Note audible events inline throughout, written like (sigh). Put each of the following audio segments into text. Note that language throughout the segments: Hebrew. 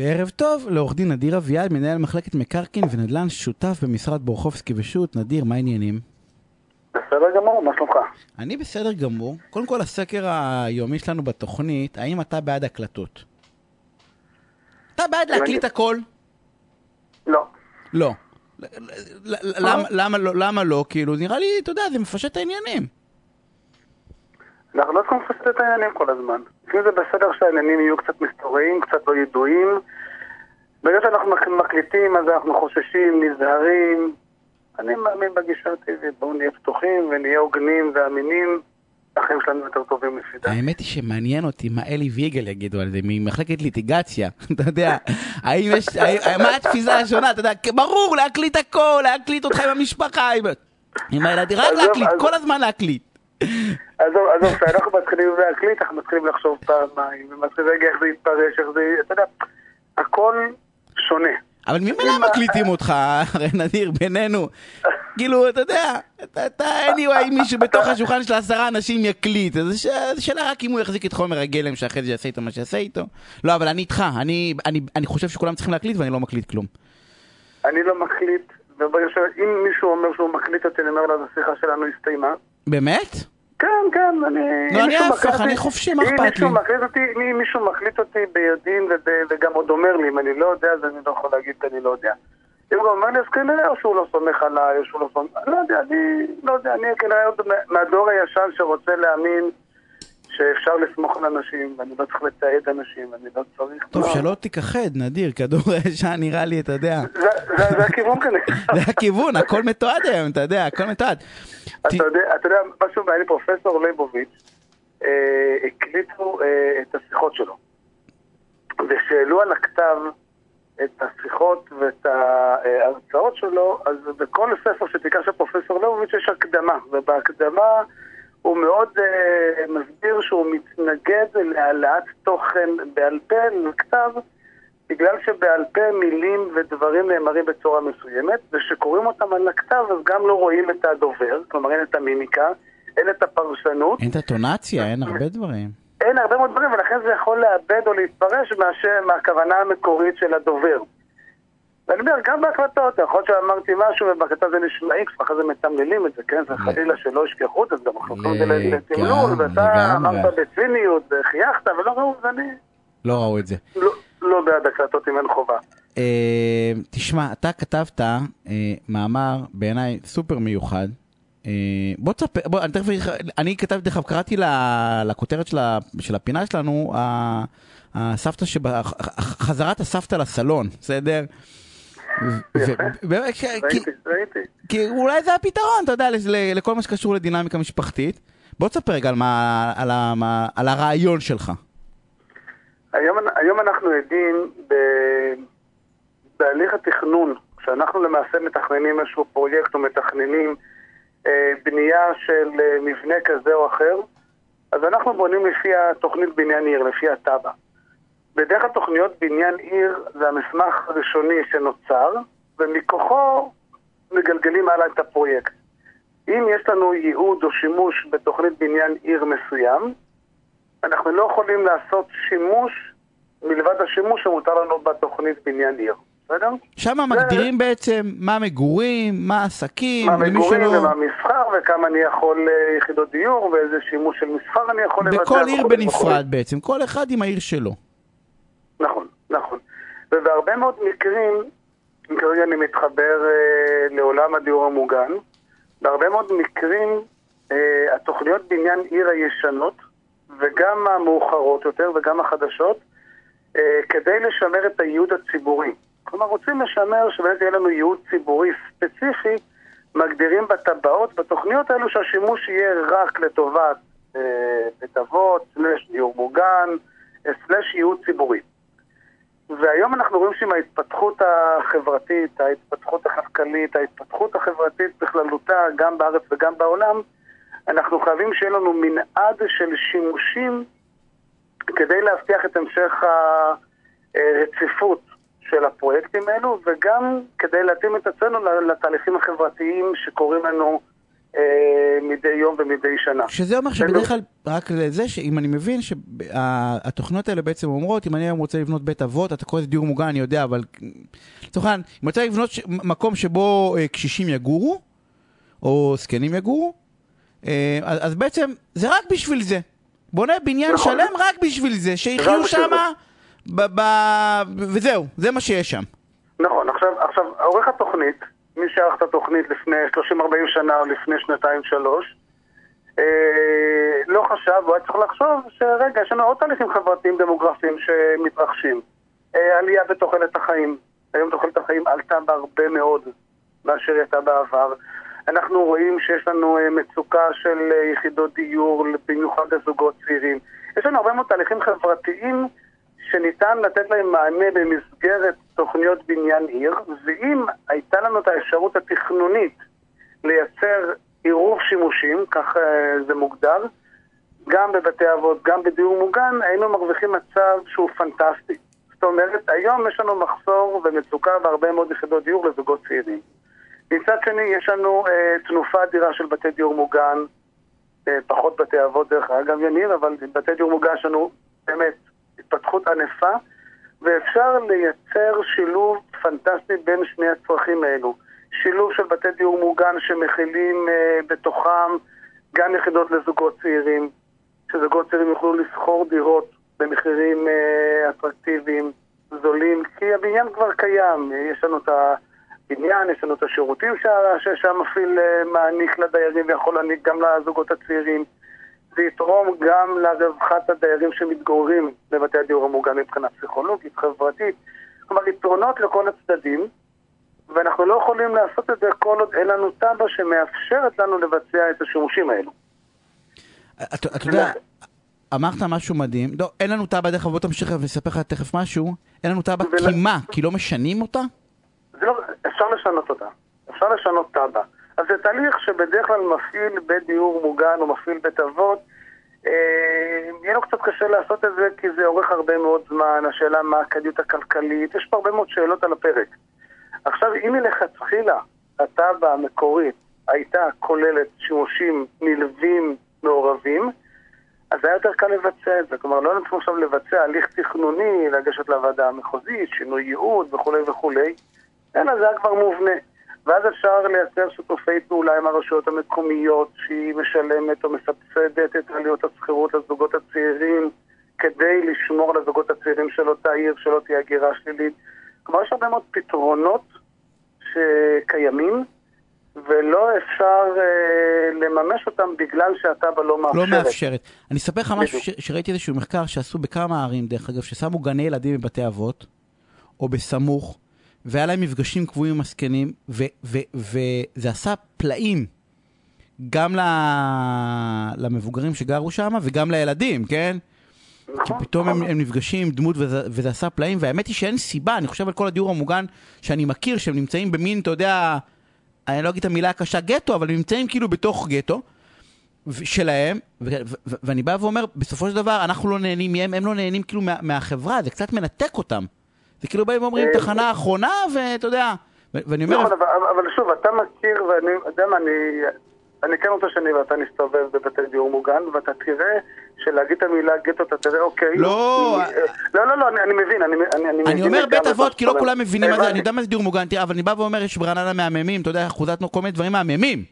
וערב טוב לעורך דין נדיר אביעד, מנהל מחלקת מקרקעין ונדל"ן, שותף במשרד בורחובסקי ושות'. נדיר, מה העניינים? בסדר גמור, מה שלומך? אני בסדר גמור. קודם כל, הסקר היומי שלנו בתוכנית, האם אתה בעד הקלטות? אתה בעד להקליט הכל? לא. לא. למה- לא? למה לא? כאילו, נראה לי, אתה יודע, זה מפשט את העניינים. אנחנו לא צריכים לפספס את העניינים כל הזמן. לפעמים זה בסדר שהעניינים יהיו קצת מסתוריים, קצת לא ידועים. ברגע שאנחנו מק- מקליטים, אז אנחנו חוששים, נזהרים. אני מאמין בגישה הטבעית, בואו נהיה פתוחים ונהיה הוגנים ואמינים. החיים שלנו יותר טובים לפי דעתי. האמת היא שמעניין אותי מה אלי ויגל יגידו על זה, ממחלקת ליטיגציה, (laughs) אתה יודע, האם יש, מה התפיסה השונה, אתה יודע, ברור, להקליט הכל, להקליט אותך עם המשפחה, עם- הילדים, רק להקליט. כל הזמן להקליט. עזוב, עזוב, כשאנחנו מתחילים להקליט, אנחנו מתחילים לחשוב פעמיים, ומתחילים רגע איך זה יתפרש, איך זה... אתה יודע, הכל שונה. אבל ממילא מקליטים אותך, הרי נדיר, בינינו. כאילו, אתה יודע, אתה, אתה anyway, מישהו בתוך השולחן של עשרה אנשים יקליט, אז זו ש- זו שאלה רק אם הוא יחזיק את חומר הגלם שאחרי זה יעשה איתו מה שיעשה איתו. לא, אבל אני איתך, אני, אני, אני חושב שכולם צריכים להקליט ואני לא מקליט כלום. אני לא מקליט, שאם מישהו אומר שהוא מקליט אותי, אני אומר לו, השיחה שלנו הסתיימה. באמת? כן, כן, אני... לא, אני ההפך, אני חופשי, מה אכפת לי? אם מישהו מקליט אותי ביודעין וגם עוד אומר לי, אם אני לא יודע, אז אני לא יכול להגיד אני לא יודע. אם הוא אומר לי, אז כנראה או שהוא לא סומך עליי, או שהוא לא סומך... לא יודע, אני לא יודע, אני כנראה עוד מה- מהדור הישן שרוצה להאמין שאפשר לסמוך על אנשים, ואני לא צריך לתעד אנשים, ואני לא צריך... טוב, לא. שלא תיכחד, נדיר, כדור הישן נראה לי, אתה יודע. זה- זה זה הכיוון כנראה. (laughs) זה הכיוון, הכל מתועד היום, אתה יודע, הכל מתועד. ת- אתה יודע, אתה יודע, משהו מעניין, פרופסור ליבוביץ', אה, הקליטו אה, את השיחות שלו. ושהעלו על הכתב את השיחות ואת ההרצאות שלו, אז בכל ספר שתיקח של פרופסור ליבוביץ' יש הקדמה, ובהקדמה הוא מאוד אה, מסביר שהוא מתנגד להעלאת תוכן בעל פה לכתב, בגלל שבעל פה מילים ודברים נאמרים בצורה מסוימת, וכשקוראים אותם על הכתב אז גם לא רואים את הדובר, כלומר אין את המימיקה, אין את הפרשנות, אין את הטונציה, אין הרבה דברים. אין הרבה מאוד דברים, ולכן זה יכול לאבד או להתפרש מאשר, מהכוונה המקורית של הדובר. ואני אומר, גם בהקלטות, יכול להיות שאמרתי משהו ובהקלטה זה נשמע איקס, ואחרי זה מתמללים את זה, כן? זה חלילה שלא ישכחו את זה, גם מחלקו את זה לתמלול, ואתה. אמרת בציניות, וחייכת, ולא ראו, אז אני לא ראו את זה. לא- לא בעד הקלטות אם אין חובה. אה, תשמע, אתה כתבת אה, מאמר בעיניי סופר מיוחד. אה, בוא תספר, בוא, אני תכף, אני כתבתי לך, קראתי לכותרת של הפינה שלנו, הסבתא חזרת הסבתא לסלון, בסדר? כי- ראיתי, ראיתי. כי אולי זה הפתרון, אתה יודע, לכל מה שקשור לדינמיקה משפחתית. בוא תספר רגע על, הרעיון שלך. היום, אנחנו עדים. בהליך התכנון, כשאנחנו למעשה מתכננים איזשהו פרויקט או מתכננים אה, בנייה של אה, מבנה כזה או אחר, אז אנחנו בונים לפי התוכנית בניין עיר, לפי התב"ע. בדרך כלל תוכניות בניין עיר זה המסמך הראשוני שנוצר, ומכוחו מגלגלים הלאה את הפרויקט. אם יש לנו ייעוד או שימוש בתוכנית בניין עיר מסוים, אנחנו לא יכולים לעשות שימוש מלבד השימוש שמותר לנו בתוכנית בניין עיר, בסדר? שם מגדירים בעצם מה מגורים, מה עסקים, מה מגורים שלא... ומה מסחר וכמה אני יכול אה, יחידות דיור ואיזה שימוש של מסחר אני יכול לבצע. בכל עיר בנפרד בעצם, כל אחד עם העיר שלו. נכון, נכון. ובהרבה מאוד מקרים, כרגע אני מתחבר אה, לעולם הדיור המוגן, בהרבה מאוד מקרים אה, התוכניות בניין עיר הישנות וגם המאוחרות יותר וגם החדשות, אה, כדי לשמר את הייעוד הציבורי. כלומר, רוצים לשמר שבאמת יהיה לנו ייעוד ציבורי ספציפי, מגדירים בטבעות, בתוכניות האלו שהשימוש יהיה רק לטובת אה, בית אבות, סלש דיור מוגן, אה, סלש ייעוד ציבורי. והיום אנחנו רואים שעם ההתפתחות החברתית, ההתפתחות הכלכלית, ההתפתחות החברתית בכללותה, גם בארץ וגם בעולם, אנחנו חייבים שיהיה לנו מנעד של שימושים כדי להבטיח את המשך הרציפות של הפרויקטים האלו, וגם כדי להתאים את עצמנו לתהליכים החברתיים שקורים לנו מדי יום ומדי שנה. שזה אומר שבדרך כלל, רק לזה, שאם אני מבין שהתוכניות האלה בעצם אומרות, אם אני היום רוצה לבנות בית אבות, אתה קורא לזה דיור מוגן, אני יודע, אבל לצורך העניין, אם רוצה לבנות. מקום שבו אה, קשישים יגורו, או זקנים יגורו, אה, אז, בעצם זה רק בשביל זה. בונה בניין נכון. שלם רק בשביל זה, שיחיו שם, ב- ב- וזהו, זה מה שיש שם. נכון, עכשיו, עכשיו עורך התוכנית, מי שערך את התוכנית לפני 30-40 שנה או לפני שנתיים-שלוש, אה, לא חשב, הוא היה צריך לחשוב שרגע, יש לנו עוד תהליכים חברתיים דמוגרפיים שמתרחשים. אה, עלייה בתוחלת החיים. היום תוחלת החיים עלתה בהרבה מאוד מאשר הייתה בעבר. אנחנו רואים שיש לנו אה, מצוקה של יחידות דיור, במיוחד לזוגות צעירים. יש לנו הרבה מאוד תהליכים חברתיים שניתן לתת להם מענה במסגרת תוכניות בניין עיר, ואם הייתה לנו את האפשרות התכנונית לייצר עירוב שימושים, כך אה, זה מוגדר, גם בבתי אבות, גם בדיור מוגן, היינו מרוויחים מצב שהוא פנטסטי. זאת אומרת, היום יש לנו מחסור ומצוקה בהרבה מאוד יחידות דיור לזוגות צעירים. מצד שני, יש לנו אה, תנופה אדירה של בתי דיור מוגן, אה, פחות בתי אבות דרך אגב, יניר, אבל בתי דיור מוגן יש לנו באמת התפתחות ענפה, ואפשר לייצר שילוב פנטסטי בין שני הצרכים האלו. שילוב של בתי דיור מוגן שמכילים אה, בתוכם גם יחידות לזוגות צעירים, שזוגות צעירים יוכלו לשכור דירות במחירים אה, אטרקטיביים, זולים, כי הבניין כבר קיים, יש לנו את הבניין, יש לנו את השירותים שהמפעיל אה, מעניק לדיירים ויכול להעניק גם לזוגות הצעירים. זה יתרום גם לרווחת הדיירים שמתגוררים בבתי הדיור המוגן מבחינה פסיכולוגית, חברתית. כלומר, יתרונות לכל הצדדים, ואנחנו לא יכולים לעשות את זה כל עוד אין לנו תב"ע שמאפשרת לנו לבצע את השימושים האלו. אתה יודע, אמרת משהו מדהים, לא, אין לנו תב"ע, דרך אגב, בוא תמשיך ואספר לך תכף משהו, אין לנו תב"ע ול- כי מה? כי לא משנים אותה? זה לא, אפשר לשנות אותה. אפשר לשנות תב"ע. אז זה תהליך שבדרך כלל מפעיל בית דיור מוגן או מפעיל בית אבות. אה, יהיה לו קצת קשה לעשות את זה כי זה אורך הרבה מאוד זמן, השאלה מה הכדאיות הכלכלית, יש פה הרבה מאוד שאלות על הפרק. עכשיו, אם מלכתחילה התב"ע המקורית הייתה כוללת שימושים נלווים מעורבים, אז היה יותר קל לבצע את זה. כלומר, לא נצטרך עכשיו לבצע הליך תכנוני, לגשת לוועדה המחוזית, שינוי ייעוד וכולי וכולי, אלא זה היה כבר מובנה. ואז אפשר לייצר שיתופי פעולה עם הרשויות המקומיות, שהיא משלמת או מסבסדת את עלויות השכירות לזוגות הצעירים, כדי לשמור על הזוגות הצעירים של אותה עיר, שלא תהיה הגירה שלילית. כלומר, יש הרבה מאוד פתרונות שקיימים, ולא אפשר אה, לממש אותם בגלל שהתב"ע לא מאפשרת. לא מאפשרת. אני אספר לך משהו. ש- שראיתי איזשהו מחקר שעשו בכמה ערים, דרך אגב, ששמו גני ילדים בבתי אבות, או בסמוך, והיה להם מפגשים קבועים עם הזקנים, וזה עשה פלאים גם למבוגרים שגרו שם וגם לילדים, כן? כי נכון, פתאום הם. הם נפגשים עם דמות וזה, וזה עשה פלאים, והאמת היא שאין סיבה, אני חושב על כל הדיור המוגן שאני מכיר, שהם נמצאים במין, אתה יודע, אני לא אגיד את המילה הקשה גטו, אבל הם נמצאים כאילו בתוך גטו שלהם, ואני בא ואומר, בסופו של דבר אנחנו לא נהנים מהם, הם לא נהנים כאילו מה, מהחברה, זה קצת מנתק אותם. זה כאילו באים ואומרים אה, תחנה אחרונה, ואתה יודע, ואני אומר, נכון, אבל, שוב, אתה מכיר, ואני יודע מה, אני, אני כן רוצה שאני ואתה נסתובב בבתי דיור מוגן, ואתה תראה שלהגיד את המילה גטו, אתה תראה, אוקיי. לא. אני- לא, לא, לא, אני, אני מבין, אני, אני, אני אני מבין אומר לגמרי בית אבות, כי לא אומר. כולם מבינים מה זה. אני יודע מה זה דיור מוגן, אבל אני בא ואומר, יש ברעננה מהממים, אתה יודע, אחוזת כל מיני דברים מהממים.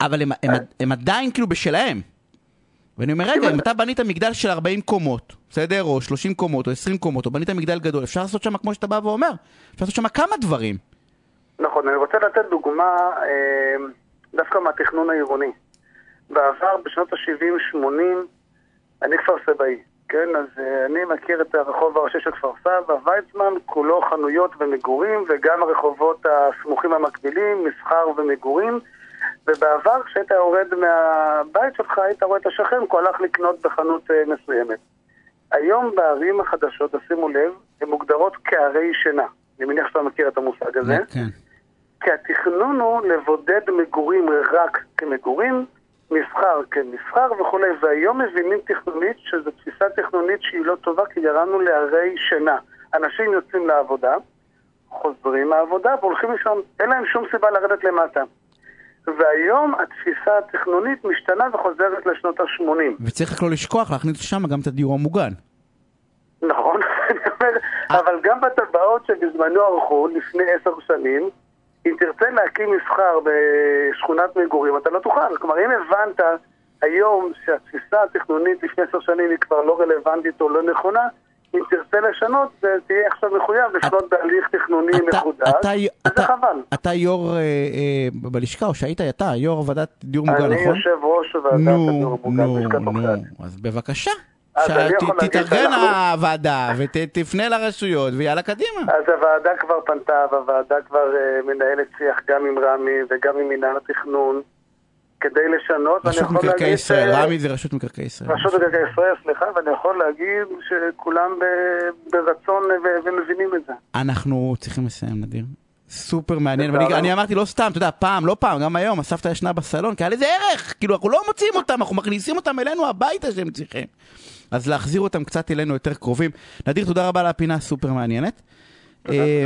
אבל הם, הם, הם עדיין כאילו בשלהם. ואני אומר, רגע, אם אתה בנית מגדל של 40 קומות, בסדר? או 30 קומות, או 20 קומות, או בנית מגדל גדול, אפשר לעשות שם, כמו שאתה בא ואומר, אפשר לעשות שם כמה דברים. נכון, אני רוצה לתת דוגמה אה, דווקא מהתכנון העירוני. בעבר, בשנות ה-70-80, אני כפר סבאי, כן? אז אה, אני מכיר את הרחוב הראשי של כפר סבא, ויצמן, כולו חנויות ומגורים, וגם הרחובות הסמוכים המקבילים, מסחר ומגורים. ובעבר, כשהיית יורד מהבית שלך, היית רואה את השכן, הוא הלך לקנות בחנות אה, מסוימת. היום בערים החדשות, תשימו לב, הן מוגדרות כערי שינה. אני מניח שאתה מכיר את המושג הזה. כן. כי התכנון הוא לבודד מגורים רק כמגורים, מסחר כמסחר וכולי, והיום מבינים תכנונית שזו תפיסה תכנונית שהיא לא טובה, כי גרמנו לערי שינה. אנשים יוצאים לעבודה, חוזרים מהעבודה והולכים לישון, אין להם שום סיבה לרדת למטה. והיום התפיסה התכנונית משתנה וחוזרת לשנות ה-80. וצריך רק לא לשכוח להכניס לשם גם את הדיור המוגן. נכון, (laughs) אני אומר, אבל גם בטבעות שבזמנו ערכו לפני עשר שנים, אם תרצה להקים מסחר בשכונת מגורים, אתה לא תוכל. כלומר, אם הבנת היום שהתפיסה התכנונית לפני עשר שנים היא כבר לא רלוונטית או לא נכונה, אם תרצה לשנות, תהיה עכשיו מחויב לשנות בהליך תכנוני מחודש, וזה חבל. אתה יו"ר אה, אה, בלשכה, או שהיית אתה, יו"ר ועדת דיור מוגן, אני נכון? יושב ראש ועדת הדיור המוגן נו, בלשכת עורכי נו, הדין. אז בבקשה. אני שתתארגן שאנחנו- הוועדה ותפנה לרשויות ויאללה קדימה. אז הוועדה כבר פנתה, והוועדה כבר אה, מנהלת שיח גם עם רמי וגם עם מינהל התכנון כדי לשנות. רשות מקרקעי ישראל, רמי זה רשות מקרקעי ישראל. רשות מקרקעי ישראל, סליחה, ואני יכול להגיד שכולם ברצון ומבינים את זה. אנחנו צריכים לסיים, נדיר. סופר מעניין. ואני אני אמרתי לא סתם, אתה יודע, פעם, לא פעם, גם היום, הסבתא ישנה בסלון, כי היה לזה ערך, כאילו, אנחנו לא מוציאים אותם, אנחנו מכניסים אותם אלינו הביתה שהם צריכים. אז להחזיר אותם קצת אלינו יותר קרובים. נדיר, תודה רבה על הפינה הסופר מעניינת. אה,